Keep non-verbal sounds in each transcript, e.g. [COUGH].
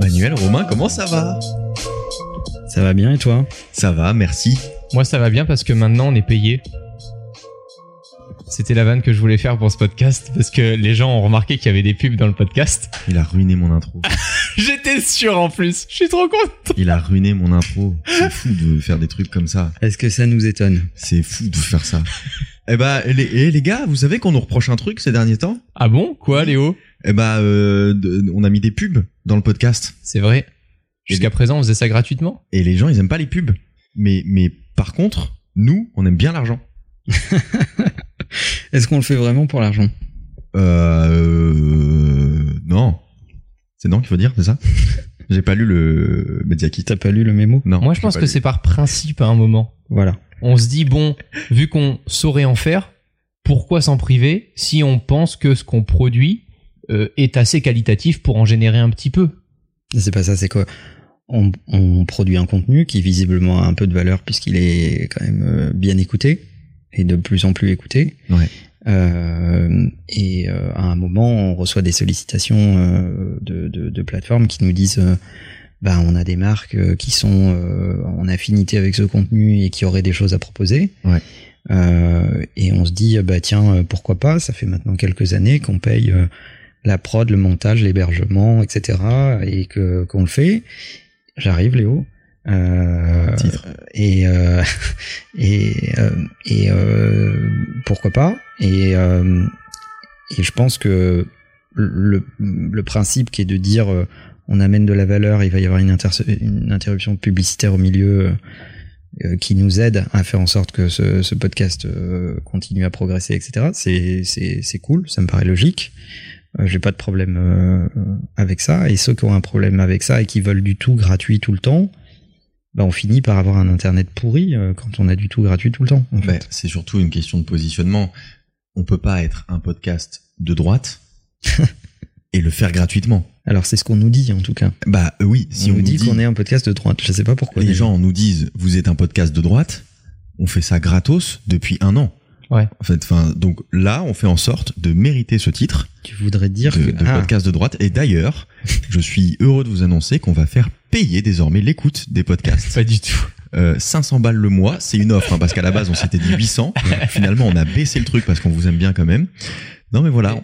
Manuel, Romain, comment ça va? Ça va bien et toi? Ça va, merci. Moi, ça va bien parce que maintenant, on est payé. C'était la vanne que je voulais faire pour ce podcast parce que les gens ont remarqué qu'il y avait des pubs dans le podcast. Il a ruiné mon intro. [LAUGHS] J'étais sûr en plus. Je suis trop content. Il a ruiné mon intro. C'est fou de faire des trucs comme ça. Est-ce que ça nous étonne C'est fou de faire ça. [LAUGHS] eh bah, les, eh, les gars, vous savez qu'on nous reproche un truc ces derniers temps? Ah bon? Quoi, Léo? Eh bah, euh, de- on a mis des pubs dans le podcast. C'est vrai. Jusqu'à présent, on faisait ça gratuitement? Et les gens, ils aiment pas les pubs. Mais, mais par contre, nous, on aime bien l'argent. [LAUGHS] Est-ce qu'on le fait vraiment pour l'argent? Euh, non. C'est non qu'il faut dire, c'est ça? [LAUGHS] J'ai pas lu le Mediakit. T'as pas lu le mémo? Non. Moi, je pense que c'est par principe à un moment. Voilà. On se dit, bon, vu qu'on saurait en faire, pourquoi s'en priver si on pense que ce qu'on produit euh, est assez qualitatif pour en générer un petit peu? C'est pas ça, c'est quoi? On, on produit un contenu qui visiblement a un peu de valeur puisqu'il est quand même euh, bien écouté et de plus en plus écouté. Ouais. Euh, et euh, à un moment, on reçoit des sollicitations euh, de, de, de plateformes qui nous disent euh, bah, on a des marques euh, qui sont euh, en affinité avec ce contenu et qui auraient des choses à proposer. Ouais. Euh, et on se dit bah tiens pourquoi pas? Ça fait maintenant quelques années qu'on paye la prod le montage l'hébergement etc et que qu'on le fait j'arrive Léo euh, Titre. et euh, [LAUGHS] et euh, et euh, pourquoi pas. Et euh, et je pense que le le principe qui est de dire euh, on amène de la valeur il va y avoir une, inter- une interruption publicitaire au milieu euh, euh, qui nous aide à faire en sorte que ce, ce podcast euh, continue à progresser etc c'est c'est c'est cool ça me paraît logique. Euh, j'ai pas de problème euh, avec ça. Et ceux qui ont un problème avec ça et qui veulent du tout gratuit tout le temps bah on finit par avoir un internet pourri euh, quand on a du tout gratuit tout le temps en fait. c'est surtout une question de positionnement. On peut pas être un podcast de droite [LAUGHS] et le faire gratuitement. Alors c'est ce qu'on nous dit en tout cas. Bah euh, oui, si on, on, nous dit, qu'on est un podcast de droite. Je sais pas pourquoi. les gens nous disent vous êtes un podcast de droite, on fait ça gratos depuis un an. Ouais. En fait, enfin, donc là, on fait en sorte de mériter ce titre Tu voudrais dire de, que de ah, podcast de droite. Et d'ailleurs, je suis heureux de vous annoncer qu'on va faire payer désormais l'écoute des podcasts. Pas du tout. Euh, 500 balles le mois, c'est une offre, hein, parce qu'à la base on s'était dit 800. Finalement, on a baissé le truc parce qu'on vous aime bien quand même. Non mais voilà.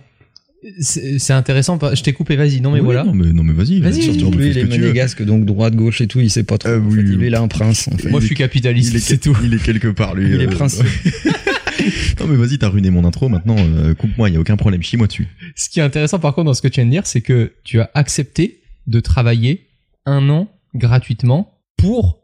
C'est c'est intéressant. Je t'ai coupé, vas-y. Non, mais Oui, voilà. Non mais, non, mais vas-y. Fais lui, il est monégasque, donc droite, gauche et tout, il sait pas trop. Euh, En fait, lui, il a un prince. En fait. Moi, il je est- suis capitaliste, Il est, c'est tout. il est quelque part lui. Il est euh, princier. [LAUGHS] non mais vas-y, t'as ruiné mon intro. Maintenant, euh, coupe-moi, il y a aucun problème. Chie-moi dessus. Ce qui est intéressant, par contre, dans ce que tu viens de dire, c'est que tu as accepté de travailler un an gratuitement pour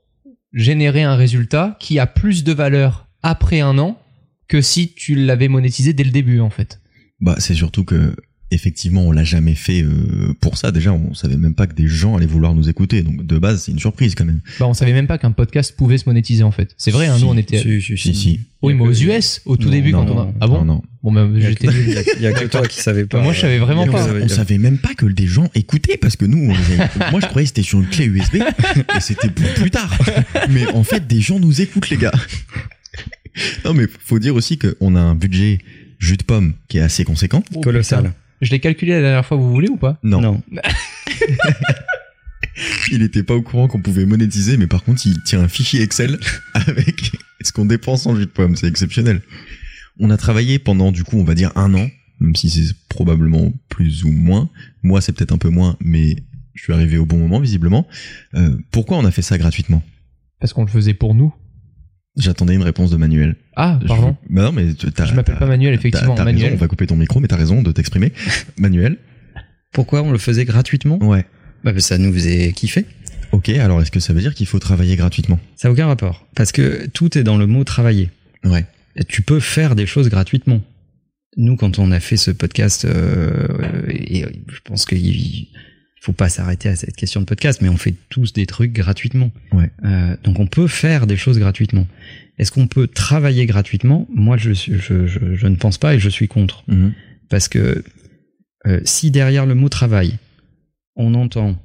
générer un résultat qui a plus de valeur après un an que si tu l'avais monétisé dès le début, en fait. Bah c'est surtout que effectivement on l'a jamais fait euh, pour ça. Déjà, on savait même pas que des gens allaient vouloir nous écouter. Donc de base, c'est une surprise quand même. Bah, on savait même pas qu'un podcast pouvait se monétiser, en fait. C'est vrai, hein, nous, on était. Si, si, Si si. Oui, mais aux US, au tout Non, début, non, quand on a. Ah bon non, non. Bon, ben, a j'étais il y a- que toi qui savais pas. Moi, je savais vraiment pas. que- On savait même pas que des gens écoutaient parce que nous, on les avait- [LAUGHS] moi je croyais que c'était sur une clé USB et c'était pour plus tard. Mais en fait, des gens nous écoutent, les gars. Non, mais faut dire aussi qu'on a un budget jus de pomme qui est assez conséquent. Oh, Colossal. Je l'ai calculé la dernière fois, vous voulez ou pas? Non, non. [LAUGHS] il était pas au courant qu'on pouvait monétiser, mais par contre, il tient un fichier Excel [LAUGHS] avec ce qu'on dépense en jus de pomme. C'est exceptionnel. On a travaillé pendant, du coup, on va dire un an, même si c'est probablement plus ou moins. Moi, c'est peut-être un peu moins, mais je suis arrivé au bon moment, visiblement. Euh, pourquoi on a fait ça gratuitement? Parce qu'on le faisait pour nous. J'attendais une réponse de Manuel. Ah, Je- pardon. Bah non, mais Je m'appelle pas Manuel, effectivement. t'as Manuel. raison, on va couper ton micro, mais t'as raison de t'exprimer. [LAUGHS] Manuel. Pourquoi on le faisait gratuitement? Ouais. bah, parce que Ça nous faisait kiffer. Ok, alors est-ce que ça veut dire qu'il faut travailler gratuitement? Ça n'a aucun rapport. Parce que tout est dans le mot travailler. Ouais. tu peux faire des choses gratuitement. Nous, quand on a fait ce podcast, euh, et je pense qu'il faut pas s'arrêter à cette question de podcast, mais on fait tous des trucs gratuitement. Ouais. Euh, donc on peut faire des choses gratuitement. Est-ce qu'on peut travailler gratuitement? Moi, je, suis- je, je, je ne pense pas et je suis contre. Mhm. Parce que euh, si derrière le mot travail, on entend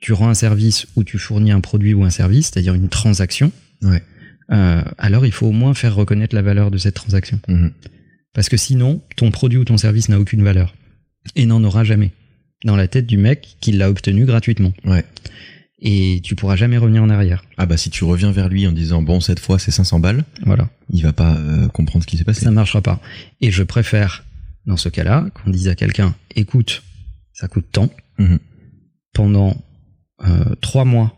tu rends un service ou tu fournis un produit ou un service, c'est-à-dire une transaction, Ouais. euh, alors il faut au moins faire reconnaître la valeur de cette transaction. Mhm. Parce que sinon, ton produit ou ton service n'a aucune valeur. Et n'en aura jamais. Dans la tête du mec qui l'a obtenu gratuitement. Ouais. Et tu pourras jamais revenir en arrière. Ah bah si tu reviens vers lui en disant bon cette fois c'est 500 balles, Voilà. il va pas euh, comprendre ce qui s'est passé. Ça ne marchera pas. Et je préfère, dans ce cas-là, qu'on dise à quelqu'un, écoute, ça coûte tant. Mhm. Pendant euh, trois mois,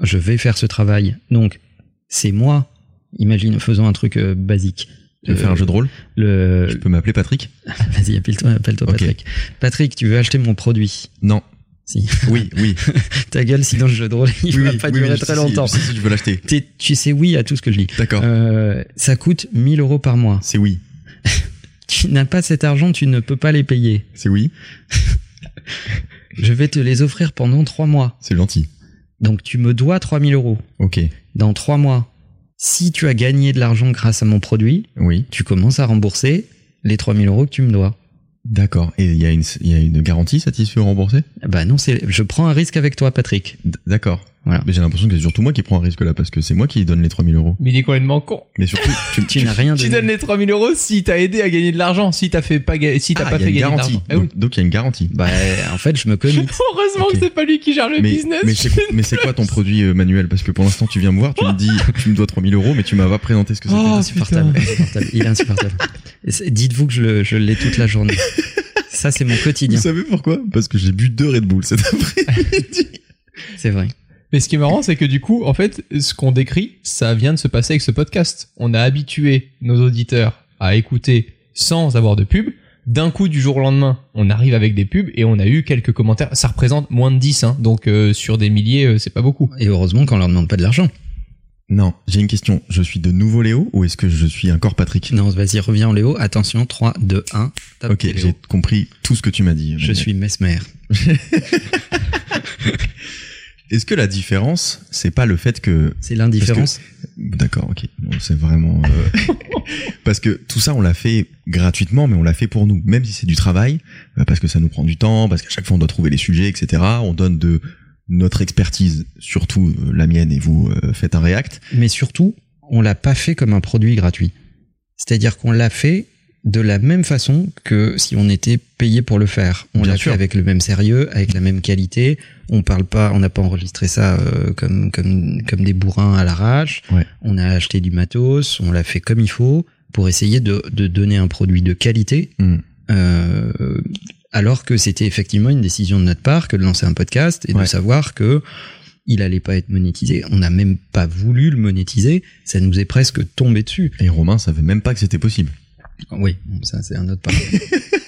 je vais faire ce travail. Donc, c'est moi, imagine, faisons un truc euh, basique. Tu veux faire un jeu de rôle Le... Je peux m'appeler Patrick [LAUGHS] Vas-y, appelle-toi appelle-toi Ok. Patrick. Patrick, tu veux acheter mon produit Non. Si. Oui, oui. [LAUGHS] Ta gueule, sinon le jeu de rôle, il oui, va oui, pas oui, durer très longtemps. Si, si, je veux l'acheter. Tu sais oui à tout ce que je dis. D'accord. Euh, ça coûte 1000 euros par mois. C'est oui. [LAUGHS] Tu n'as pas cet argent, tu ne peux pas les payer. C'est oui. Je vais te les offrir pendant trois mois. C'est gentil. Donc tu me dois 3000 euros. Ok. Dans trois mois, si tu as gagné de l'argent grâce à mon produit, Oui. tu commences à rembourser les 3000 euros que tu me dois. D'accord. Et il y, a une- il y a une garantie satisfait ou remboursée? Bah non, c'est, je prends un risque avec toi, Patrick. D'accord. Voilà. Mais j'ai l'impression que c'est surtout moi qui prends un risque là parce que c'est moi qui donne les 3000 euros. Mais il est complètement con. Mais surtout, [LAUGHS] tu, Tu n'as rien Tu donné. donnes les 3000 euros si t'as aidé à gagner de l'argent, si t'as fait pas, si t'as Ah, pas fait gagner de garantie. l'argent. Eh oui. donc, il y a une garantie. Bah en fait, je me commit. [LAUGHS] Heureusement que c'est pas lui qui gère le mais business. mais c'est quoi, mais c'est quoi ton [LAUGHS] produit euh, manuel? Parce que pour l'instant tu viens me voir, tu me dis tu me dois 3000 euros, mais tu m'as pas présenté ce que c'était. Oh, insupportable. Il est insupportable. Dites-vous que je, le- je l'ai toute la journée. Ça, c'est mon Vous quotidien. savez pourquoi? Parce que j'ai bu deux Red Bull cet après-midi. C'est vrai. Mais ce qui est marrant, c'est que du coup, en fait, ce qu'on décrit, ça vient de se passer avec ce podcast. On a habitué nos auditeurs à écouter sans avoir de pub. D'un coup, du jour au lendemain, on arrive avec des pubs et on a eu quelques commentaires. Ça représente moins de 10, hein, donc euh, sur des milliers, euh, c'est pas beaucoup. Et heureusement qu'on leur demande pas de l'argent. Non, j'ai une question. Je suis de nouveau Léo ou est-ce que je suis encore Patrick? Non, vas-y, reviens en Léo. Attention, 3, 2, 1. Top, Ok, j'ai compris tout ce que tu m'as dit. Je suis Mesmer. [LAUGHS] [LAUGHS] Est-ce que la différence, c'est pas le fait que C'est l'indifférence. D'accord, ok. Bon, c'est vraiment euh, [LAUGHS] parce que tout ça, on l'a fait gratuitement, mais on l'a fait pour nous, même si c'est du travail, euh, parce que ça nous prend du temps, parce qu'à chaque fois on doit trouver les sujets, etc. On donne de notre expertise, surtout euh, la mienne, et vous euh, faites un React. Mais surtout, on l'a pas fait comme un produit gratuit. C'est-à-dire qu'on l'a fait de la même façon que si on était payé pour le faire. On l'a fait avec le même sérieux, avec la même qualité. On parle pas, on n'a pas enregistré ça euh, comme comme comme des bourrins à l'arrache. Ouais. On a acheté du matos, on l'a fait comme il faut pour essayer de de donner un produit de qualité. Hmm. Euh, alors que c'était effectivement une décision de notre part que de lancer un podcast et de savoir que il allait pas être monétisé. On n'a même pas voulu le monétiser. Ça nous est presque tombé dessus. Et Romain savait même pas que c'était possible. Oui, ça c'est un autre parler. [LAUGHS]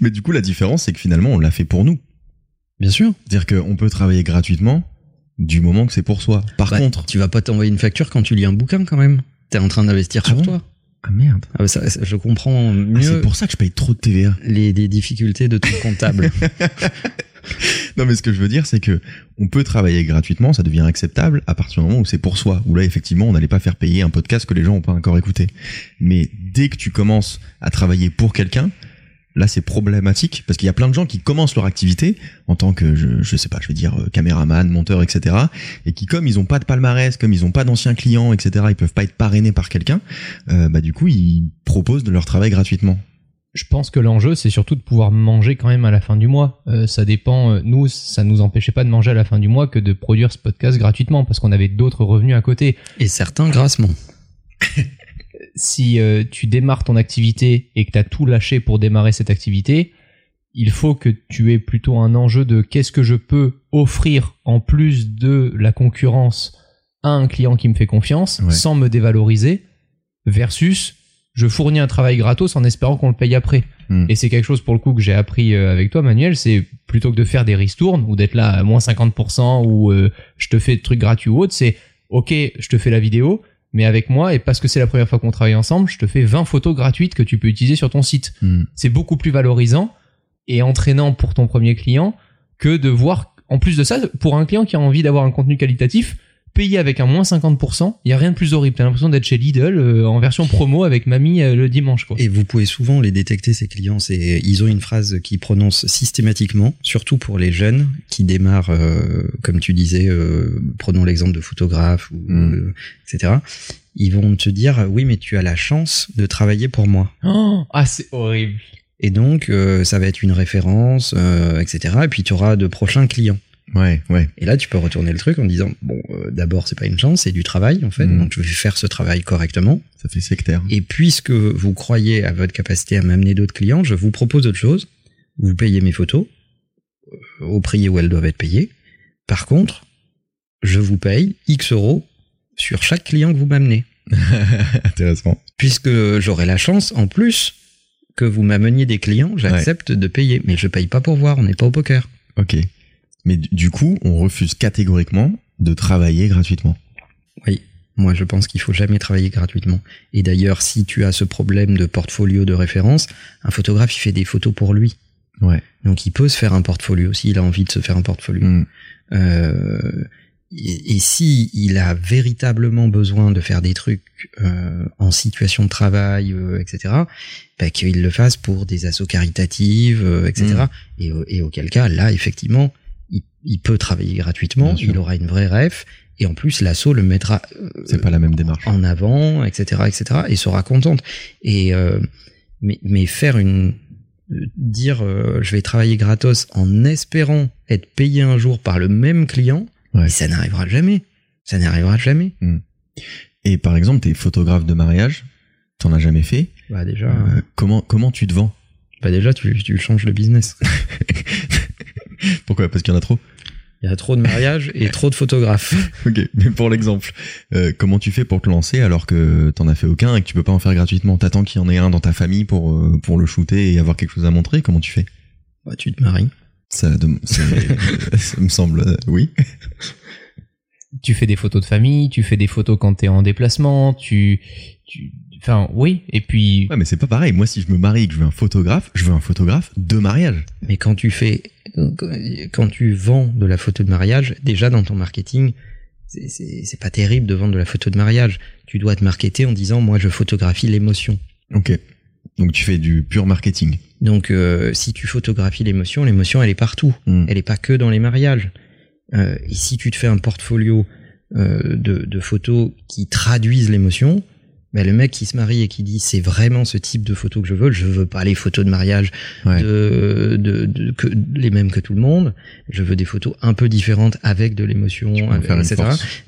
Mais du coup, la différence, c'est que finalement, on l'a fait pour nous. Bien sûr. C'est-à-dire qu'on peut travailler gratuitement du moment que c'est pour soi. Par Bah, contre, tu vas pas t'envoyer une facture quand tu lis un bouquin quand même. T'es en train d'investir Ah sur bon toi. ah merde, Ah, ça- ça- je comprends Ah, mieux c'est pour ça que je paye trop de TVA. les, les difficultés de ton comptable. [LAUGHS] Non, mais ce que je veux dire, c'est que on peut travailler gratuitement, ça devient acceptable à partir du moment où c'est pour soi. Où là, effectivement, on n'allait pas faire payer un podcast que les gens n'ont pas encore écouté. Mais dès que tu commences à travailler pour quelqu'un, là, c'est problématique parce qu'il y a plein de gens qui commencent leur activité en tant que, je, je sais pas, je vais dire euh, caméraman, monteur, etc. Et qui, comme ils ont pas de palmarès, comme ils ont pas d'anciens clients, etc., ils peuvent pas être parrainés par quelqu'un. euh, bah du coup, ils proposent de leur travail gratuitement. Je pense que l'enjeu, c'est surtout de pouvoir manger quand même à la fin du mois. Euh, ça dépend. euh, nous, ça nous empêchait pas de manger à la fin du mois que de produire ce podcast gratuitement parce qu'on avait d'autres revenus à côté. Et certains grassement. [LAUGHS] si euh, tu démarres ton activité et que tu as tout lâché pour démarrer cette activité, il faut que tu aies plutôt un enjeu de qu'est-ce que je peux offrir en plus de la concurrence à un client qui me fait confiance Ouais. sans me dévaloriser versus je fournis un travail gratos en espérant qu'on le paye après. Hmm. Et c'est quelque chose pour le coup que j'ai appris euh, avec toi Manuel, c'est plutôt que de faire des ristournes ou d'être là à moins 50% ou euh, je te fais des trucs gratuits ou autre, c'est ok, je te fais la vidéo, mais avec moi et parce que c'est la première fois qu'on travaille ensemble, je te fais 20 photos gratuites que tu peux utiliser sur ton site Hmm. c'est beaucoup plus valorisant et entraînant pour ton premier client que de voir, en plus de ça, pour un client qui a envie d'avoir un contenu qualitatif, payer avec un moins 50%, il y a rien de plus horrible. T'as l'impression d'être chez Lidl euh, en version promo avec mamie euh, le dimanche, quoi. Et vous pouvez souvent les détecter, ces clients. C'est, ils ont une phrase qu'ils prononcent systématiquement, surtout pour les jeunes qui démarrent, euh, comme tu disais, euh, prenons l'exemple de photographe, ou, Mm. euh, etc. Ils vont te dire, oui, mais tu as la chance de travailler pour moi. Oh, ah, c'est horrible. Et donc, euh, ça va être une référence, euh, etc. Et puis, tu auras de prochains clients. Ouais, ouais. Et là, tu peux retourner le truc en disant, bon, euh, d'abord, c'est pas une chance, c'est du travail, en fait. Mm. Donc, je vais faire ce travail correctement. Ça fait sectaire. Et puisque vous croyez à votre capacité à m'amener d'autres clients, je vous propose autre chose. Vous payez mes photos euh, au prix où elles doivent être payées. Par contre, je vous paye X euros sur chaque client que vous m'amenez. [LAUGHS] Intéressant. Puisque j'aurai la chance, en plus, que vous m'ameniez des clients, j'accepte de payer. Mais je paye pas pour voir, on n'est pas au poker. Ok. Mais du- coup, on refuse catégoriquement de travailler gratuitement. Oui. Moi, je pense qu'il faut jamais travailler gratuitement. Et d'ailleurs, si tu as ce problème de portfolio de référence, un photographe, il fait des photos pour lui. Ouais. Donc il peut se faire un portfolio s'il a envie de se faire un portfolio. Hmm. Euh, et, et si il a véritablement besoin de faire des trucs euh, en situation de travail, euh, etc., bah, qu'il le fasse pour des assos caritatives, euh, etc. Mm. Et, au- et auquel cas, là, effectivement, il, il peut travailler gratuitement, il aura une vraie ref, et en plus, l'asso le mettra euh, pas la même démarche. en avant, etc., etc., et sera contente. Et euh, mais, mais faire une euh, dire euh, je vais travailler gratos en espérant être payé un jour par le même client, Ouais. ça n'arrivera jamais. Ça n'arrivera jamais. Et par exemple, t'es photographe de mariage, t'en as jamais fait. Bah déjà, Euh, comment comment tu te vends? Bah déjà tu, tu changes de business. [LAUGHS] [LAUGHS] Pourquoi? Parce qu'il y en a trop? Il y a trop de mariages et trop de photographes. [LAUGHS] Ok. Mais pour l'exemple, euh, comment tu fais pour te lancer alors que t'en as fait aucun et que tu peux pas en faire gratuitement? T'attends qu'il y en ait un dans ta famille pour euh, pour le shooter et avoir quelque chose à montrer? Comment tu fais? Bah, tu te maries. Ça, c'est- [LAUGHS] ça me semble euh, oui. Tu fais des photos de famille, tu fais des photos quand t'es en déplacement, tu, tu, enfin, oui. Et puis, Ouais, mais c'est pas pareil. Moi, si je me marie et que je veux un photographe, je veux un photographe de mariage. Mais quand tu fais, quand tu vends de la photo de mariage, déjà dans ton marketing, c'est- pas terrible de vendre de la photo de mariage. Tu dois te marketer en disant, moi, je photographie l'émotion. Ok. Donc tu fais du pur marketing. Donc, euh, si tu photographies l'émotion, l'émotion, elle est partout. Hmm. Elle est pas que dans les mariages. Euh, et si tu te fais un portfolio euh, de, de photos qui traduisent l'émotion, ben le mec qui se marie et qui dit c'est vraiment ce type de photo que je veux, je veux pas les photos de mariage Ouais. de, de, de- que, les mêmes que tout le monde, je veux des photos un peu différentes avec de l'émotion, une etc.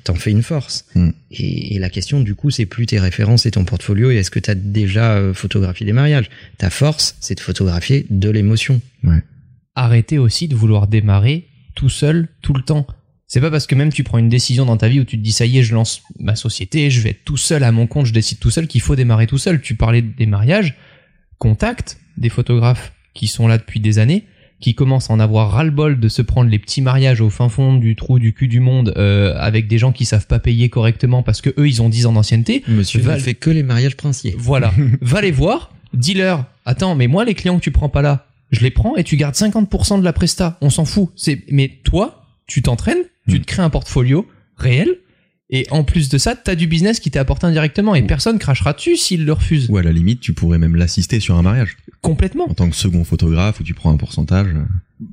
T'en fais une force. Hmm. Et, et la question du coup, c'est plus tes références et ton portfolio et est-ce que tu as déjà euh, photographié des mariages? Ta force, c'est de photographier de l'émotion. arrêter aussi de vouloir démarrer tout seul tout le temps. C'est pas parce que même tu prends une décision dans ta vie où tu te dis ça y est, je lance ma société, je vais être tout seul à mon compte, je décide tout seul qu'il faut démarrer tout seul. Tu parlais des mariages, contacte des photographes qui sont là depuis des années, qui commencent à en avoir ras-le-bol de se prendre les petits mariages au fin fond du trou du cul du monde euh, avec des gens qui savent pas payer correctement parce que eux ils ont 10 ans d'ancienneté. Monsieur Va- ne fait que les mariages princiers. Voilà, [LAUGHS] va les voir, dis-leur, attends, mais moi les clients que tu prends pas là, je les prends et tu gardes 50% de la presta, on s'en fout. C'est mais toi, tu t'entraînes, tu Mm. te crées un portfolio réel et en plus de ça, t'as du business qui t'est apporté indirectement et personne crachera dessus s'il le refuse. Ou à la limite, tu pourrais même l'assister sur un mariage Complètement. en tant que second photographe où tu prends un pourcentage.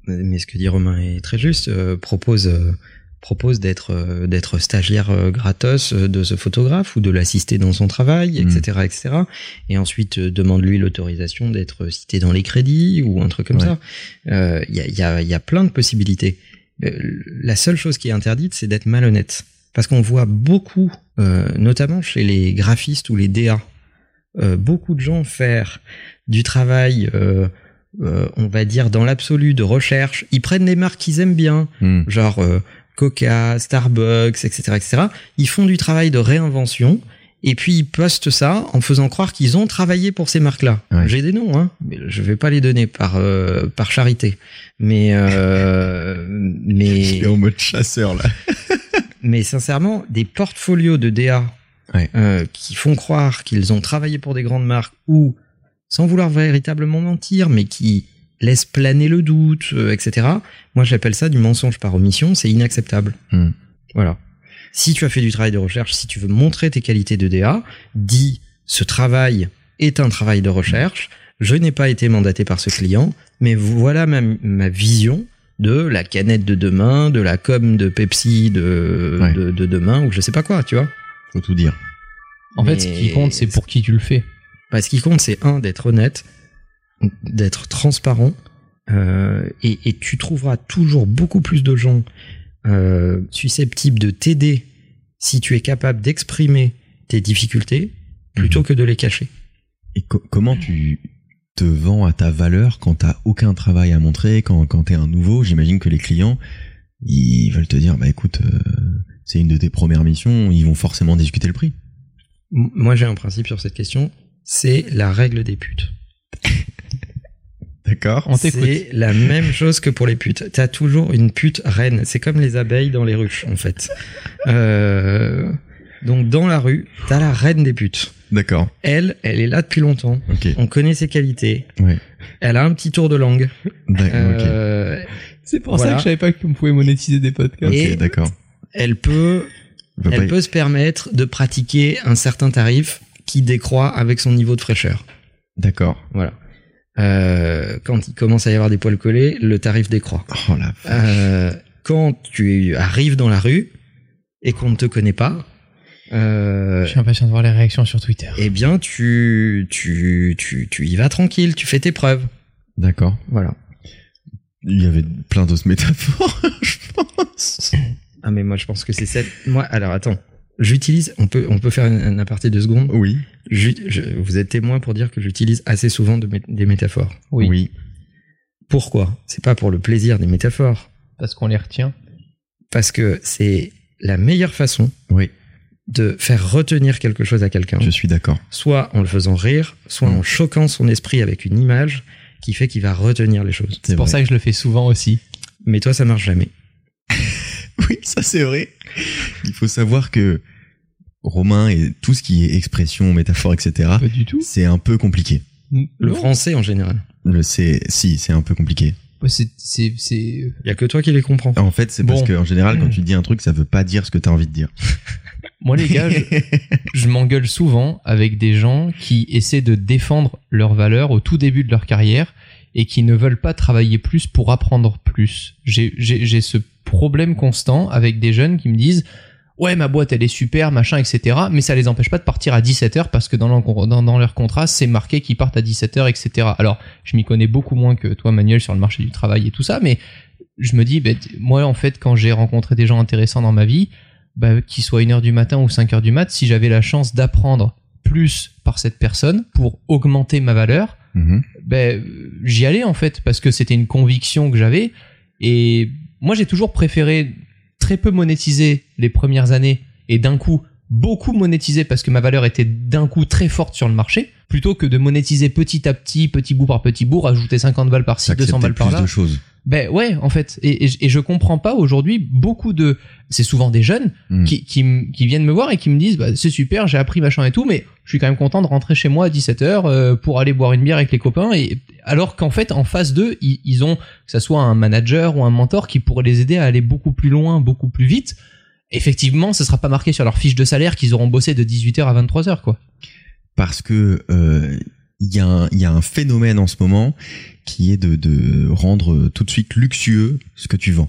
Mais ce que dit Romain est très juste. euh, propose euh, propose d'être euh, d'être stagiaire euh, gratos de ce photographe ou de l'assister dans son travail, etc., etc. Et ensuite euh, demande-lui l'autorisation d'être cité dans les crédits ou un truc comme Ouais. ça. Euh, Il y, a, il y, a, il y a plein de possibilités. Euh, La seule chose qui est interdite, c'est d'être malhonnête. Parce qu'on voit beaucoup, euh, notamment chez les graphistes ou les DA, euh, beaucoup de gens faire du travail, euh, on va dire dans l'absolu de recherche. Ils prennent des marques qu'ils aiment bien, Hmm. genre Coca, Starbucks, etc., etc. Ils font du travail de réinvention. Et puis ils postent ça en faisant croire qu'ils ont travaillé pour ces marques-là. Ouais. J'ai des noms, hein, mais je vais pas les donner par euh, par charité. Mais euh, mais [LAUGHS] Je suis en mode chasseur là. [LAUGHS] mais sincèrement, des portfolios de DA Ouais. euh, qui font croire qu'ils ont travaillé pour des grandes marques ou, sans vouloir véritablement mentir, mais qui laissent planer le doute, etc. Moi, j'appelle ça du mensonge par omission. C'est inacceptable. Hmm. Voilà. Si tu as fait du travail de recherche, si tu veux montrer tes qualités de DA, dis ce travail est un travail de recherche. Je n'ai pas été mandaté par ce client, mais voilà ma, ma vision de la canette de demain, de la com de Pepsi de, Ouais. de, de demain, ou je sais pas quoi, tu vois. Faut tout dire. En fait, ce qui compte, c'est pour qui tu le fais. Bah, ce qui compte, c'est un, d'être honnête, d'être transparent, euh, et, et tu trouveras toujours beaucoup plus de gens euh, susceptibles de t'aider si tu es capable d'exprimer tes difficultés plutôt Mhm. que de les cacher. Et co- comment tu te vends à ta valeur quand t'as aucun travail à montrer, quand, quand t'es un nouveau? J'imagine que les clients, ils veulent te dire, bah écoute, euh, c'est une de tes premières missions, ils vont forcément discuter le prix. Moi, j'ai un principe sur cette question, c'est la règle des putes. D'accord On t'écoute. C'est la même chose que pour les putes. T'as toujours une pute reine. C'est comme les abeilles dans les ruches, en fait. Euh, donc, dans la rue, t'as la reine des putes. D'accord. Elle, elle est là depuis longtemps. Ok. On connaît ses qualités. Ouais. Elle a un petit tour de langue. Euh, C'est pour Voilà. ça que je savais pas qu'on pouvait monétiser des podcasts. Ok, et- d'accord. Elle peut, peut elle pas- peut se permettre de pratiquer un certain tarif qui décroît avec son niveau de fraîcheur. D'accord. Voilà. Euh, quand il commence à y avoir des poils collés, le tarif décroît. Oh la vache. Euh, quand tu arrives dans la rue et qu'on ne te connaît pas, euh, Je suis impatient de voir les réactions sur Twitter. eh bien, tu, tu, tu, tu y vas tranquille, tu fais tes preuves. D'accord. Voilà. Il y avait plein d'autres [LAUGHS] métaphores, je pense. Ah, mais moi, je pense que c'est cette. Moi, alors attends. J'utilise, on peut, on peut faire un, un aparté de secondes. Oui. Je- vous êtes témoin pour dire que j'utilise assez souvent de mé- des métaphores. Oui, Oui. Pourquoi? C'est pas pour le plaisir des métaphores, parce qu'on les retient. parce que c'est la meilleure façon Oui. de faire retenir quelque chose à quelqu'un. Je suis d'accord. Soit en le faisant rire, soit Mm. en choquant son esprit avec une image qui fait qu'il va retenir les choses. C'est pour vrai. ça que je le fais souvent aussi. Mais toi, ça marche jamais. [LAUGHS] Oui, ça c'est vrai. Il faut savoir que Romain et tout ce qui est expression, métaphore, etc., Pas du tout. c'est un peu compliqué. Le Non. français en général. Le c'est si, c'est un peu compliqué. C'est, c'est, c'est... Il y a que toi qui les comprends. En fait, c'est parce Bon. qu'en général, quand tu dis un truc, ça veut pas dire ce que t'as envie de dire. [LAUGHS] Moi, les gars, je, [LAUGHS] je m'engueule souvent avec des gens qui essaient de défendre leurs valeurs au tout début de leur carrière et qui ne veulent pas travailler plus pour apprendre plus. J'ai, j'ai, j'ai ce problème constant avec des jeunes qui me disent Ouais, ma boîte, elle est super, machin, etc. Mais ça les empêche pas de partir à 17h parce que dans leur, dans, dans leur contrat, c'est marqué qu'ils partent à 17h, etc. Alors, je m'y connais beaucoup moins que toi, Manuel, sur le marché du travail et tout ça, mais je me dis, ben, moi, en fait, quand j'ai rencontré des gens intéressants dans ma vie, bah, qu'il soit 1h du matin ou 5h du mat, si j'avais la chance d'apprendre plus par cette personne pour augmenter ma valeur, Mhm. ben, j'y allais en fait parce que c'était une conviction que j'avais et moi j'ai toujours préféré très peu monétiser les premières années et d'un coup beaucoup monétiser parce que ma valeur était d'un coup très forte sur le marché plutôt que de monétiser petit à petit petit bout par petit bout rajouter 50 balles par-ci 200 T'acceptais balles par plus là de choses. ben ouais en fait et, et, et je comprends pas aujourd'hui beaucoup de c'est souvent des jeunes Mm. qui, qui viennent me voir et qui me disent bah, c'est super j'ai appris machin et tout mais je suis quand même content de rentrer chez moi à 17h pour aller boire une bière avec les copains et alors qu'en fait en face d'eux ils, ont que ça soit un manager ou un mentor qui pourrait les aider à aller beaucoup plus loin beaucoup plus vite effectivement ce sera pas marqué sur leur fiche de salaire qu'ils auront bossé de 18h à 23h quoi parce que euh, il y, a un- phénomène en ce moment qui est de rendre tout de suite luxueux ce que tu vends.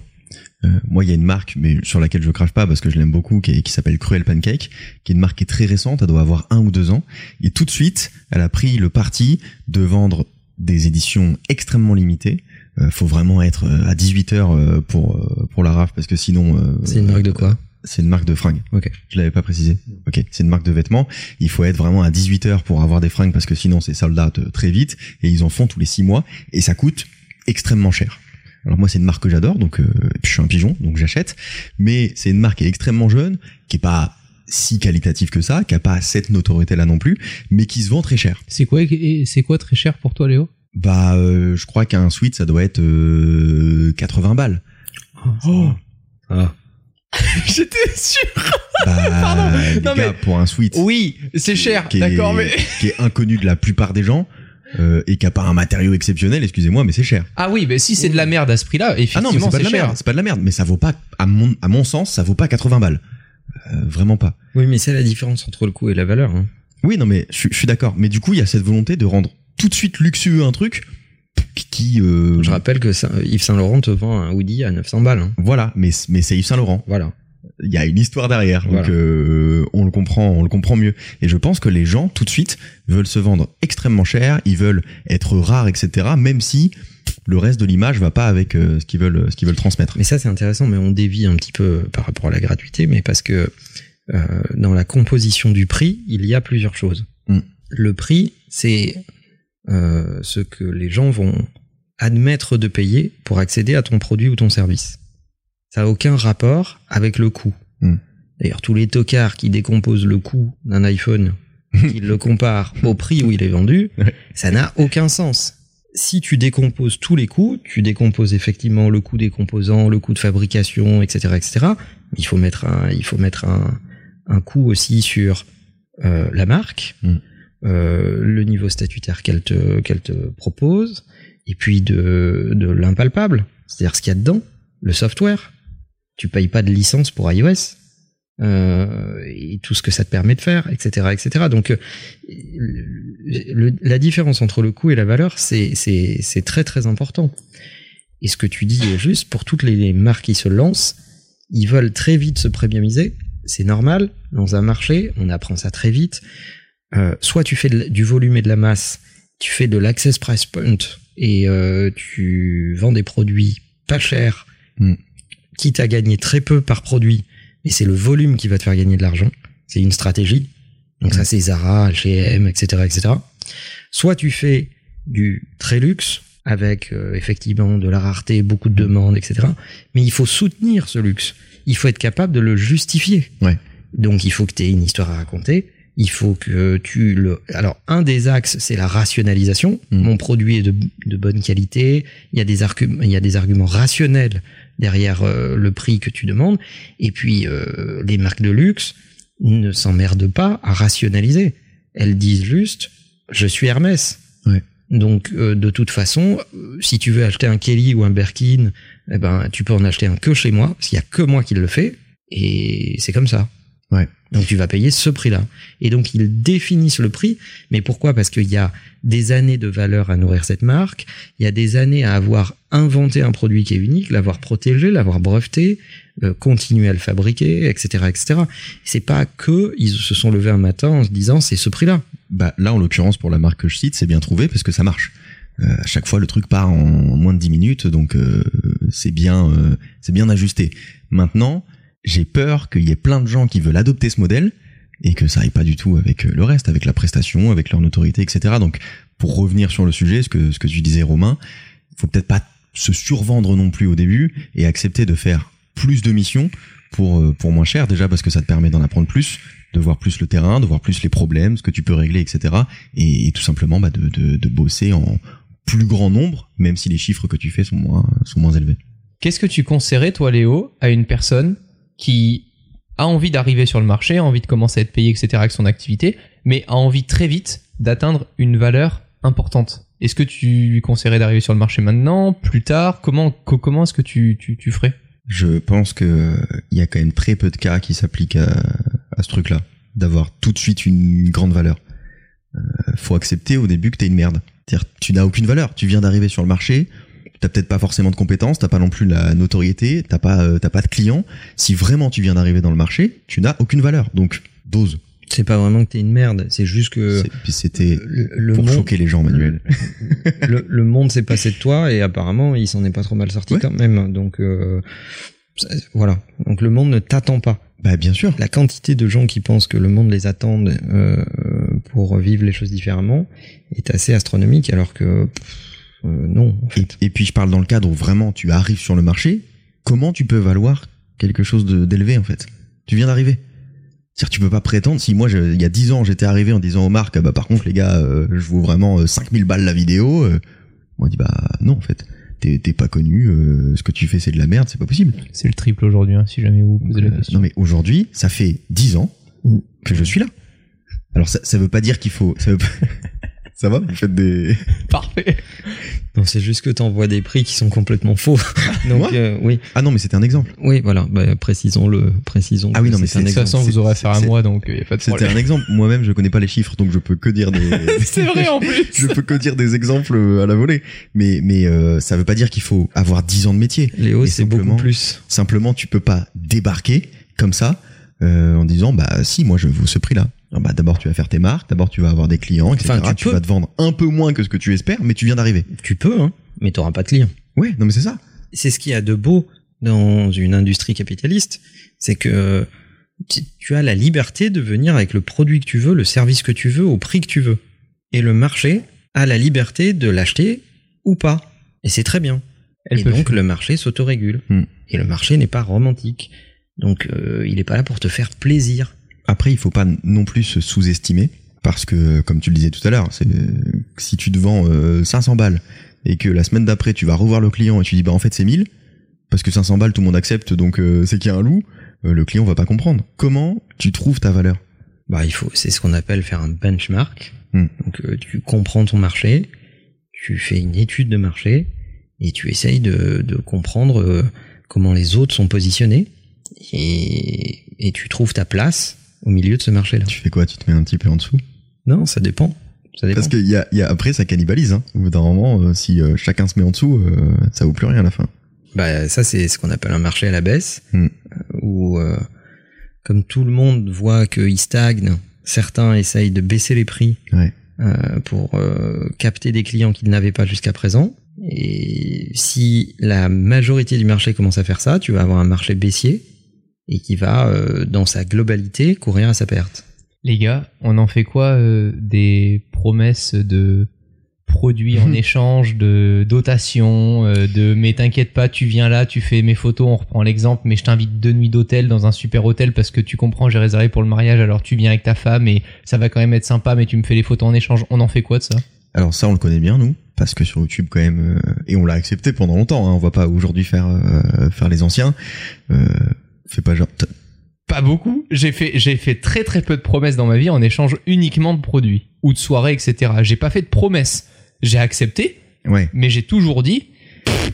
Euh, moi, il y a une marque, mais sur laquelle je crache pas parce que je l'aime beaucoup, qui, qui s'appelle Cruel Pancake, qui est une marque qui est très récente, elle doit avoir un ou deux ans, et tout de suite, elle a pris le parti de vendre des éditions extrêmement limitées. Euh, faut vraiment être euh, à 18 heures euh, pour pour la RAF parce que sinon. euh, C'est une marque de quoi? C'est une marque de fringues. Ok. Je l'avais pas précisé. Ok. C'est une marque de vêtements. Il faut être vraiment à 18 heures pour avoir des fringues parce que sinon c'est sold out très vite et ils en font tous les 6 mois et ça coûte extrêmement cher. Alors moi c'est une marque que j'adore donc euh, je suis un pigeon donc j'achète mais c'est une marque qui est extrêmement jeune qui est pas si qualitative que ça, qui a pas cette notoriété là non plus, mais qui se vend très cher. C'est quoi, et c'est quoi très cher pour toi, Léo? Bah, euh, je crois qu'un suite, ça doit être euh, 80 balles. Oh. Ah. [LAUGHS] J'étais sûr. Bah, [LAUGHS] Pardon. les Non, gars, mais- pour un suite Oui, c'est cher, d'accord, mais. qui est inconnu de la plupart des gens euh, et qui a pas un matériau exceptionnel, excusez-moi, mais c'est cher. Ah oui, mais si c'est de la merde à ce prix-là, Ah non, mais effectivement, c'est pas de la cher. merde, c'est pas de la merde, mais ça vaut pas, à mon, à mon sens, ça vaut pas 80 balles. Euh, vraiment pas. Oui, mais c'est la différence entre le coût et la valeur. Hein. Oui, non, mais je, suis- je suis d'accord. Mais du coup, il y a cette volonté de rendre tout de suite luxueux un truc qui, euh, Je rappelle que Yves Saint Laurent te vend un hoodie à 900 balles. hein. voilà, mais, mais c'est Yves Saint Laurent. Voilà. Il y a une histoire derrière, donc euh, on le comprend, on le comprend mieux. Et je pense que les gens tout de suite veulent se vendre extrêmement cher, ils veulent être rares, etc. Même si le reste de l'image va pas avec euh, ce qu'ils veulent, ce qu'ils veulent transmettre. Mais ça, c'est intéressant, mais on dévie un petit peu par rapport à la gratuité, mais parce que euh, dans la composition du prix, il y a plusieurs choses. Mm. Le prix, c'est euh, ce que les gens vont admettre de payer pour accéder à ton produit ou ton service. Ça n'a aucun rapport avec le coût. Mm. D'ailleurs, tous les tocards qui décomposent le coût d'un iPhone, [LAUGHS] qui le comparent au prix où il est vendu, ça n'a aucun sens. Si tu décomposes tous les coûts, tu décomposes effectivement le coût des composants, le coût de fabrication, etc., etc. Il faut mettre un, il faut mettre un, un coût aussi sur euh, la marque, Mm. euh, le niveau statutaire qu'elle te, qu'elle te propose, et puis de, de l'impalpable, c'est-à-dire ce qu'il y a dedans, le software. Tu payes pas de licence pour iOS. euh, et tout ce que ça te permet de faire, etc., etc. Donc, euh, le- la différence entre le coût et la valeur, c'est très très important. Et ce que tu dis est juste pour toutes les marques qui se lancent, ils veulent très vite se premiumiser. C'est normal. Dans un marché, on apprend ça très vite. Euh, soit tu fais du volume et de la masse, tu fais de l'access price point et euh, tu vends des produits pas chers, Mm. Quitte à gagner très peu par produit, mais c'est le volume qui va te faire gagner de l'argent. C'est une stratégie. Donc ça, c'est Zara, H&M, etc., etc. Soit tu fais du très luxe avec euh, effectivement de la rareté, beaucoup de demandes, etc. Mais il faut soutenir ce luxe. Il faut être capable de le justifier. Ouais. Donc il faut que tu aies une histoire à raconter. Il faut que tu le. Alors un des axes, c'est la rationalisation. Mm. Mon produit est de, de bonne qualité. Il y a des arguments, il y a des arguments rationnels derrière euh, le prix que tu demandes. Et puis euh, les marques de luxe ne s'emmerdent pas à rationaliser. Elles disent juste, je suis Hermès. Ouais. Donc euh, de toute façon, euh, si tu veux acheter un Kelly ou un Birkin, eh ben tu peux en acheter un que chez moi, qu'il y a que moi qui le fais, et c'est comme ça. Ouais. Donc tu vas payer ce prix-là. Et donc ils définissent le prix, mais pourquoi? Parce qu'il y a des années de valeur à nourrir cette marque, il y a des années à avoir inventé un produit qui est unique, l'avoir protégé, l'avoir breveté, euh, continuer à le fabriquer, etc., etc. C'est pas que ils se sont levés un matin en se disant c'est ce prix-là. Bah là, en l'occurrence, pour la marque que je cite, c'est bien trouvé parce que ça marche. Euh, à chaque fois, le truc part en moins de 10 minutes, donc euh, c'est bien, euh, c'est bien ajusté. Maintenant, j'ai peur qu'il y ait plein de gens qui veulent adopter ce modèle et que ça aille pas du tout avec euh, le reste, avec la prestation, avec leur notoriété, etc. Donc, pour revenir sur le sujet, ce que ce que tu disais, Romain, faut peut-être pas se survendre non plus au début et accepter de faire plus de missions pour euh, pour moins cher déjà parce que ça te permet d'en apprendre plus de voir plus le terrain, de voir plus les problèmes, ce que tu peux régler, etc. Et, tout simplement bah, de, de, de bosser en plus grand nombre, même si les chiffres que tu fais sont moins, sont moins élevés. Qu'est-ce que tu conseillerais, toi, Léo, à une personne qui a envie d'arriver sur le marché, a envie de commencer à être payé, etc., avec son activité, mais a envie très vite d'atteindre une valeur importante Est-ce que tu lui conseillerais d'arriver sur le marché maintenant, plus tard? Comment, co- comment est-ce que tu, tu, tu ferais? Je pense que euh, il y a quand même très peu de cas qui s'appliquent à, à ce truc-là, d'avoir tout de suite une grande valeur. Euh, faut accepter au début que t'es une merde. C'est-à-dire, tu n'as aucune valeur. Tu viens d'arriver sur le marché, t'as peut-être pas forcément de compétences, t'as pas non plus la notoriété, t'as pas, euh, t'as pas de clients. Si vraiment tu viens d'arriver dans le marché, tu n'as aucune valeur. Donc, dose. C'est pas vraiment que t'es une merde, c'est juste que C'était pour monde, choquer les gens, Manuel. [LAUGHS] le, le monde s'est passé de toi et apparemment il s'en est pas trop mal sorti Ouais. quand même. Donc euh, voilà. Donc le monde ne t'attend pas. Bah bien sûr. La quantité de gens qui pensent que le monde les attend euh, pour vivre les choses différemment est assez astronomique, alors que pff, euh, non. En Et, fait. et puis je parle dans le cadre où vraiment tu arrives sur le marché. Comment tu peux valoir quelque chose de- d'élevé en fait? Tu viens d'arriver. C'est-à-dire tu peux pas prétendre. Si moi je- il y a 10 ans j'étais arrivé en disant aux marques ah bah par contre les gars euh, je vaux vraiment euh, 5000 balles la vidéo. euh, on dit bah non en fait t'es pas connu. euh, ce que tu fais c'est de la merde c'est pas possible. C'est le triple aujourd'hui, hein, si jamais vous posez la Euh, question. non mais aujourd'hui, ça fait 10 ans Mm. que je suis là. Alors ça, ça veut pas dire qu'il faut. Ça, veut pas- ça va Vous faites des. [LAUGHS] Parfait. Non, c'est juste que t'envoies des prix qui sont complètement faux. [LAUGHS] Donc Moi euh, oui, Ah non mais c'était un exemple. oui, voilà. Bah, précisons-le, précisons. Ah oui, non, mais c'est un De toute exemple. façon, vous aurez affaire à moi, donc il n'y a pas de C'était un exemple. Moi-même je connais pas les chiffres donc je peux que dire des. [LAUGHS] C'est vrai en plus. je peux que dire des exemples euh, à la volée. Mais mais euh, ça veut pas dire qu'il faut avoir 10 ans de métier. Léo, c'est simplement- beaucoup plus. Simplement tu peux pas débarquer comme ça euh, en disant bah si moi je vaux ce prix-là. Alors, Bah, d'abord tu vas faire tes marques, d'abord tu vas avoir des clients, etc. Enfin, tu tu vas te vendre un peu moins que ce que tu espères, mais tu viens d'arriver. Tu peux, hein, mais t'auras pas de clients. Ouais, non mais c'est ça. c'est ce qu'il y a de beau dans une industrie capitaliste, c'est que tu- tu as la liberté de venir avec le produit que tu veux, le service que tu veux, au prix que tu veux. Et le marché a la liberté de l'acheter ou pas. Et c'est très bien. Elle et peut donc faire- le marché s'autorégule. Hmm. Et le marché n'est pas romantique. Donc euh, il n'est pas là pour te faire plaisir. Après, il faut pas non plus se sous-estimer parce que, comme tu le disais tout à l'heure, c'est si tu te vends euh, 500 balles et que la semaine d'après tu vas revoir le client et tu dis bah en fait c'est 1000 parce que 500 balles tout le monde accepte donc euh, c'est qu'il y a un loup, euh, le client va pas comprendre. Comment tu trouves ta valeur? Bah il faut, c'est ce qu'on appelle faire un benchmark. Hmm. Donc euh, tu comprends ton marché, tu fais une étude de marché et tu essayes de, de comprendre euh, comment les autres sont positionnés et, et tu trouves ta place au milieu de ce marché-là. Tu fais quoi? Tu te mets un petit peu en dessous? Non, ça dépend. Ça dépend. Parce qu'il y a, il y a après ça cannibalise. Hein. Au bout d'un moment, euh, si euh, chacun se met en dessous, euh, ça vaut plus rien à la fin. Bah, ça, c'est ce qu'on appelle un marché à la baisse, Hmm. où, comme tout le monde voit qu'il stagne, certains essayent de baisser les prix Ouais. pour capter des clients qu'ils n'avaient pas jusqu'à présent. Et si la majorité du marché commence à faire ça, tu vas avoir un marché baissier et qui va, euh, dans sa globalité, courir à sa perte. Les gars, on en fait quoi euh, des promesses de produits en [LAUGHS] échange, de dotation, euh, de mais t'inquiète pas, tu viens là, tu fais mes photos, on reprend l'exemple, mais je t'invite deux nuits d'hôtel dans un super hôtel parce que tu comprends, j'ai réservé pour le mariage, alors tu viens avec ta femme et ça va quand même être sympa, mais tu me fais les photos en échange. On en fait quoi de ça? Alors ça, on le connaît bien nous, parce que sur YouTube quand même, euh, et on l'a accepté pendant longtemps. Hein, on va pas aujourd'hui faire euh, faire les anciens. Euh, fais pas genre. Pas beaucoup. J'ai fait, j'ai fait très très peu de promesses dans ma vie en échange uniquement de produits ou de soirées, etc. J'ai pas fait de promesses. J'ai accepté, Ouais, mais j'ai toujours dit,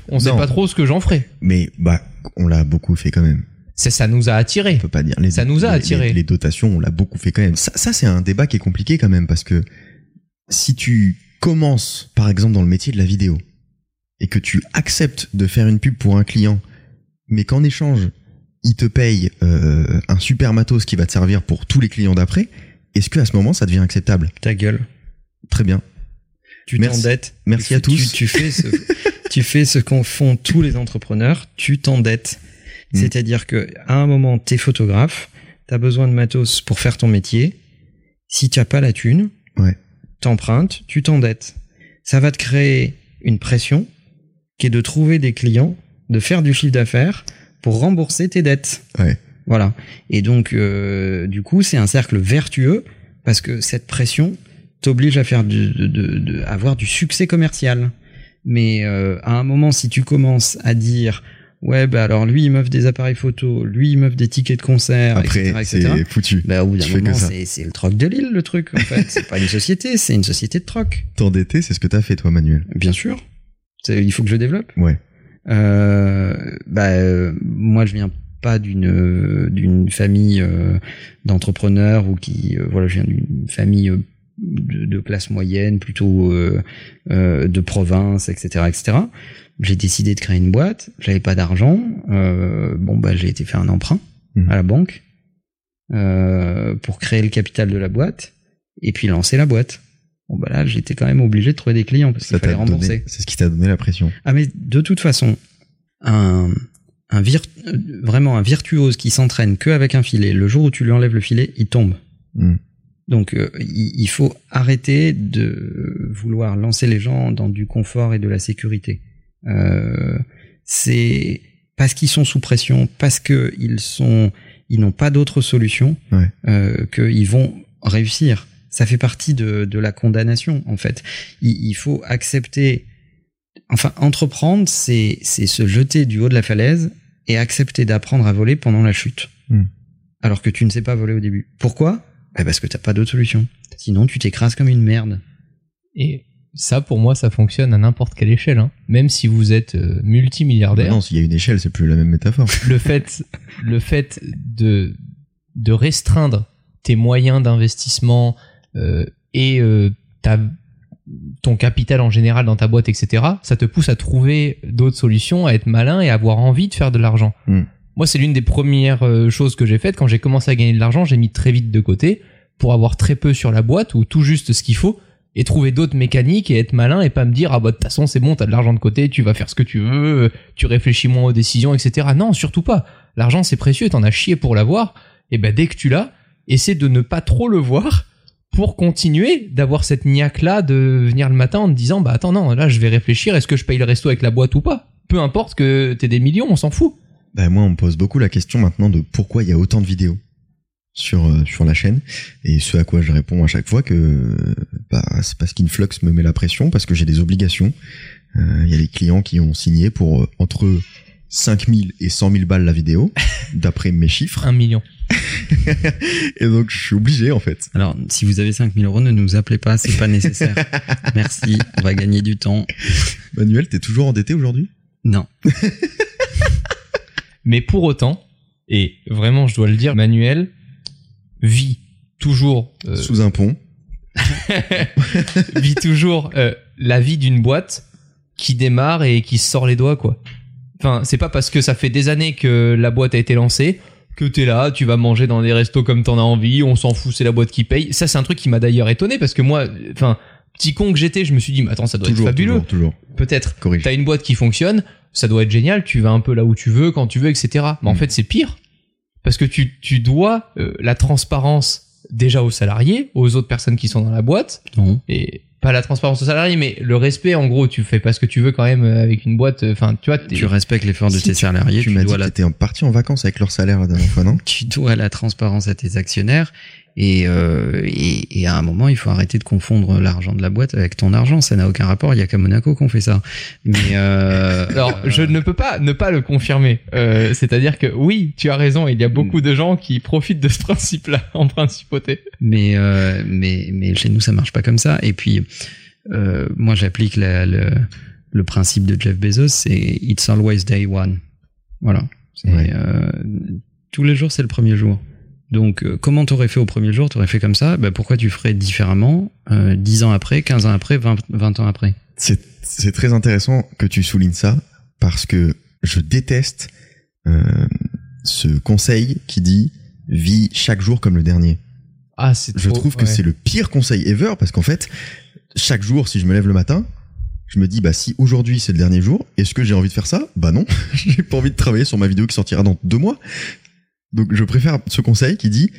on sait Non. pas trop ce que j'en ferai. mais bah on l'a beaucoup fait quand même. C'est ça nous a attirés. On peut pas dire. Les, Ça nous a attirés. Les, les dotations, on l'a beaucoup fait quand même. Ça, ça c'est un débat qui est compliqué quand même parce que si tu commences, par exemple, dans le métier de la vidéo et que tu acceptes de faire une pub pour un client, mais qu'en échange il te paye euh, un super matos qui va te servir pour tous les clients d'après, est-ce que à ce moment ça devient acceptable? Ta gueule. Très bien. Tu t'endettes. Merci Tu à tous. Tu, tu fais ce, [LAUGHS] tu fais ce qu'en font tous les entrepreneurs. Tu t'endettes. Mm. C'est-à-dire que à un moment, t'es photographe, t'as besoin de matos pour faire ton métier. Si tu as pas la thune, Ouais. t'empruntes, tu t'endettes. Ça va te créer une pression qui est de trouver des clients, de faire du chiffre d'affaires pour rembourser tes dettes. Ouais. Voilà. Et donc, euh, du coup, c'est un cercle vertueux parce que cette pression t'oblige à faire du, de, de- de- avoir du succès commercial. Mais euh, à un moment, si tu commences à dire ouais, bah alors lui il m'offre des appareils photo, lui il m'offre des tickets de concert, Après, c'est foutu. Bah, au bout d'un moment, c'est le troc de l'île, le truc, en fait. c'est pas une société, c'est une société de troc. T'endetter, c'est ce que t'as fait toi, Manuel. Bien sûr. Il faut que je développe. Ouais. Euh, bah, euh, moi, je viens pas d'une euh, d'une famille euh, d'entrepreneurs ou qui voilà, je viens d'une famille euh, de, de classe moyenne, plutôt euh, euh, de province, etc., etc. J'ai décidé de créer une boîte. J'avais pas d'argent. Euh, bon, bah, j'ai été faire un emprunt Mhm. à la banque euh, pour créer le capital de la boîte et puis lancer la boîte. Bon, bah là, j'étais quand même obligé de trouver des clients parce qu'il fallait rembourser. c'est ce qui t'a donné la pression. Ah mais de toute façon, un, un euh, vraiment un virtuose qui s'entraîne que avec un filet, le jour où tu lui enlèves le filet, il tombe. Mm. Donc euh, il, il faut arrêter de vouloir lancer les gens dans du confort et de la sécurité. Euh, c'est parce qu'ils sont sous pression, parce que ils sont, ils n'ont pas d'autre solution, Ouais. euh, qu'ils vont réussir. Ça fait partie de, de la condamnation en fait. Il, il faut accepter, enfin entreprendre, c'est c'est se jeter du haut de la falaise et accepter d'apprendre à voler pendant la chute. Hmm. Alors que tu ne sais pas voler au début. Pourquoi? Bah, Parce que t'as pas d'autre solution. Sinon, tu t'écrases comme une merde. Et ça, pour moi, ça fonctionne à n'importe quelle échelle. Hein. Même si vous êtes euh, Bah multimilliardaire, non, s'il y a une échelle, c'est plus la même métaphore. [LAUGHS] le fait, le fait de, de restreindre tes moyens d'investissement euh, et euh, ta, ton capital en général dans ta boîte, etc., ça te pousse à trouver d'autres solutions, à être malin et à avoir envie de faire de l'argent. Mm. Moi, c'est l'une des premières euh, choses que j'ai faites. Quand j'ai commencé à gagner de l'argent, j'ai mis très vite de côté pour avoir très peu sur la boîte ou tout juste ce qu'il faut et trouver d'autres mécaniques et être malin et pas me dire ah bah de toute façon c'est bon t'as de l'argent de côté tu vas faire ce que tu veux tu réfléchis moins aux décisions etc non surtout pas l'argent c'est précieux t'en as chié pour l'avoir et ben dès que tu l'as essaie de ne pas trop le voir pour continuer d'avoir cette niaque là de venir le matin en te disant bah attends non là je vais réfléchir est-ce que je paye le resto avec la boîte ou pas? Peu importe que t'aies des millions on s'en fout. Bah, moi, on me pose beaucoup la question maintenant de pourquoi il y a autant de vidéos sur euh, sur la chaîne. Et ce à quoi je réponds à chaque fois que bah, c'est parce qu'Influx me met la pression parce que j'ai des obligations. Euh, Il y a des clients qui ont signé pour euh, entre 5000 et 100 000 balles la vidéo [LAUGHS] d'après mes chiffres un million [LAUGHS] et donc je suis obligé en fait. Alors, si vous avez 5000 euros, ne nous appelez pas, c'est pas [LAUGHS] nécessaire. Merci, on va gagner du temps. Manuel, t'es toujours endetté aujourd'hui? Non. Mais pour autant, et vraiment je dois le dire, Manuel vit toujours, euh, sous un pont vit toujours euh, la vie d'une boîte qui démarre et qui sort les doigts quoi. Enfin, c'est pas parce que ça fait des années que la boîte a été lancée que t'es là, tu vas manger dans des restos comme t'en as envie, on s'en fout, c'est la boîte qui paye. Ça, c'est un truc qui m'a d'ailleurs étonné parce que moi, enfin, petit con que j'étais, je me suis dit, mais attends, ça doit toujours être fabuleux. toujours toujours Peut-être. T'as une boîte qui fonctionne, ça doit être génial, tu vas un peu là où tu veux, quand tu veux, etc. Mais en Mm. fait, c'est pire. Parce que tu, tu dois euh, la transparence déjà aux salariés, aux autres personnes qui sont dans la boîte, Non. et pas la transparence aux salariés, mais le respect, en gros, tu fais pas ce que tu veux quand même euh, avec une boîte, enfin, tu vois, Tu respectes l'effort de Si tes tu- salariés, Tu tu, m'as dit que t'étais parti en vacances avec leur salaire la dernière fois, non [LAUGHS] tu dois la transparence à tes actionnaires. Et, euh, et, et à un moment, il faut arrêter de confondre l'argent de la boîte avec ton argent. Ça n'a aucun rapport. Il y a qu'à Monaco qu'on fait ça. Mais euh, [LAUGHS] Alors, je ne peux pas ne pas le confirmer. Euh, C'est-à-dire que oui, tu as raison, il y a beaucoup de gens qui profitent de ce principe-là [LAUGHS] en principauté. mais euh, mais mais chez nous ça marche pas comme ça et puis euh, moi j'applique le le principe de Jeff Bezos c'est it's always day one. Voilà. Ouais. euh, tous les jours c'est le premier jour. Donc euh, comment t'aurais fait au premier jour? T'aurais fait comme ça? Bah, pourquoi tu ferais différemment euh, 10 ans après 15 ans après 20, 20 ans après? C'est très intéressant que tu soulignes ça parce que je déteste ce conseil qui dit vis chaque jour comme le dernier. Ah, Je trop- trouve que c'est le pire conseil ever parce qu'en fait, chaque jour, si je me lève le matin, je me dis bah si aujourd'hui c'est le dernier jour, est-ce que j'ai envie de faire ça? Bah non, [LAUGHS] j'ai pas envie de travailler sur ma vidéo qui sortira dans deux mois. Donc je préfère ce conseil qui dit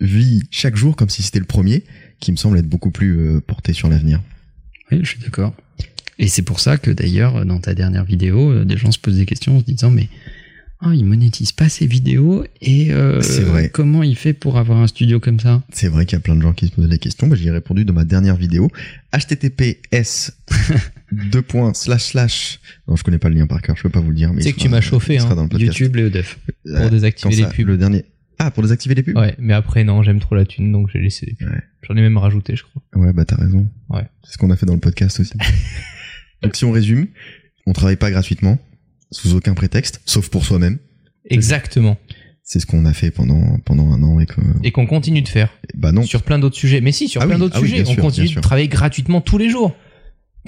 vis chaque jour comme si c'était le premier, qui me semble être beaucoup plus euh, porté sur l'avenir. oui je suis d'accord et c'est pour ça que d'ailleurs dans ta dernière vidéo euh, des gens se posent des questions en se disant mais ah, il monétise pas ses vidéos et euh, vrai. comment il fait pour avoir un studio comme ça? C'est vrai qu'il y a plein de gens qui se posent des questions. Bah, j'y ai répondu dans ma dernière vidéo. https [LAUGHS] deux points slash slash. Non, je connais pas le lien par cœur. Je peux pas vous le dire. Mais C'est que sera- tu m'as chauffé, hein. dans le podcast. YouTube Léo Duff. Euh, pour désactiver les pubs. Le dernier. Ah, pour désactiver les pubs. Ouais, mais après non, j'aime trop la thune, donc j'ai laissé les pubs. Ouais. J'en ai même rajouté, je crois. Ouais, bah t'as raison. Ouais. C'est ce qu'on a fait dans le podcast aussi. [LAUGHS] Donc si on résume, on travaille pas gratuitement, sous aucun prétexte, sauf pour soi-même. Exactement. C'est ce qu'on a fait pendant pendant un an et que Et qu'on continue de faire bah non. sur plein d'autres sujets. Mais si, sur Ah plein oui, d'autres ah oui, sujets, on sûr, continue de travailler gratuitement tous les jours.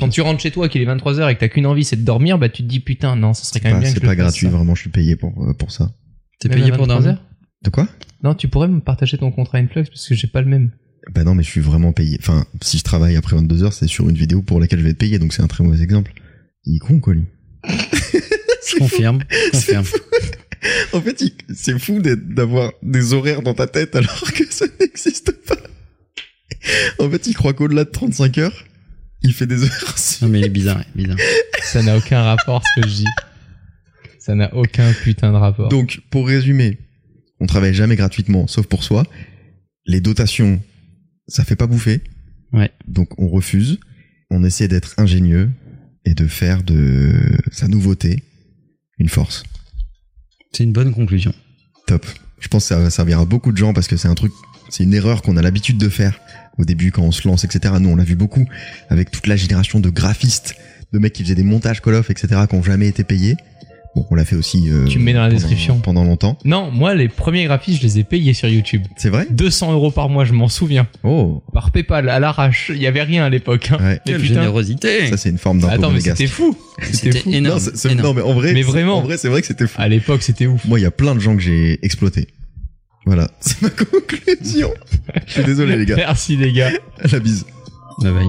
Quand tu rentres chez toi, qu'il est 23h et que t'as qu'une envie, c'est de dormir, bah tu te dis putain, non, ça serait quand même Pas- bien que C'est pas gratuit, ça. vraiment. Je suis payé pour euh, pour ça. T'es payé pour 23 dormir heures De quoi? Non, tu pourrais me partager ton contrat Influx parce que j'ai pas le même. Bah non, mais je suis vraiment payé. Enfin, si je travaille après 22 heures, c'est sur une vidéo pour laquelle je vais être payé, donc c'est un très mauvais exemple. Il est con, quoi, lui. [LAUGHS] [LAUGHS] Je confirme, je confirme. En fait, c'est fou d'avoir des horaires dans ta tête alors que ça n'existe pas. En fait, il croit qu'au-delà de 35 heures, il fait des heures. [LAUGHS] Non mais il est bizarre, il est bizarre. Ça n'a aucun rapport ce que je dis. Ça n'a aucun putain de rapport. Donc, pour résumer, on travaille jamais gratuitement, sauf pour soi. Les dotations, ça fait pas bouffer. Ouais. Donc, on refuse. On essaie d'être ingénieux et de faire de sa nouveauté une force. C'est une bonne conclusion. Top. Je pense que ça va servir à beaucoup de gens parce que c'est un truc, c'est une erreur qu'on a l'habitude de faire au début quand on se lance, etc. Nous, on l'a vu beaucoup avec toute la génération de graphistes, de mecs qui faisaient des montages Call of, etc. qui ont jamais été payés. Bon, on l'a fait aussi. euh, Tu me mets dans la pendant- description. pendant longtemps. Non, moi, les premiers graphismes, je les ai payés sur YouTube. C'est vrai? 200 euros par mois, je m'en souviens. Oh. Par PayPal, à l'arrache. Il y avait rien à l'époque. Hein. Ouais. Mais Quelle putain. générosité Ça, c'est une forme d'impôt Attends, mais c'était fou. C'était énorme. Non, énorme. mais en vrai, Mais c'est- vraiment. en vrai, c'est vrai que c'était fou. À l'époque, c'était ouf. Moi, il y a plein de gens que j'ai exploité. Voilà, [LAUGHS] c'est ma conclusion. Je suis désolé, les gars. Merci, les gars. La bise. Bye bye.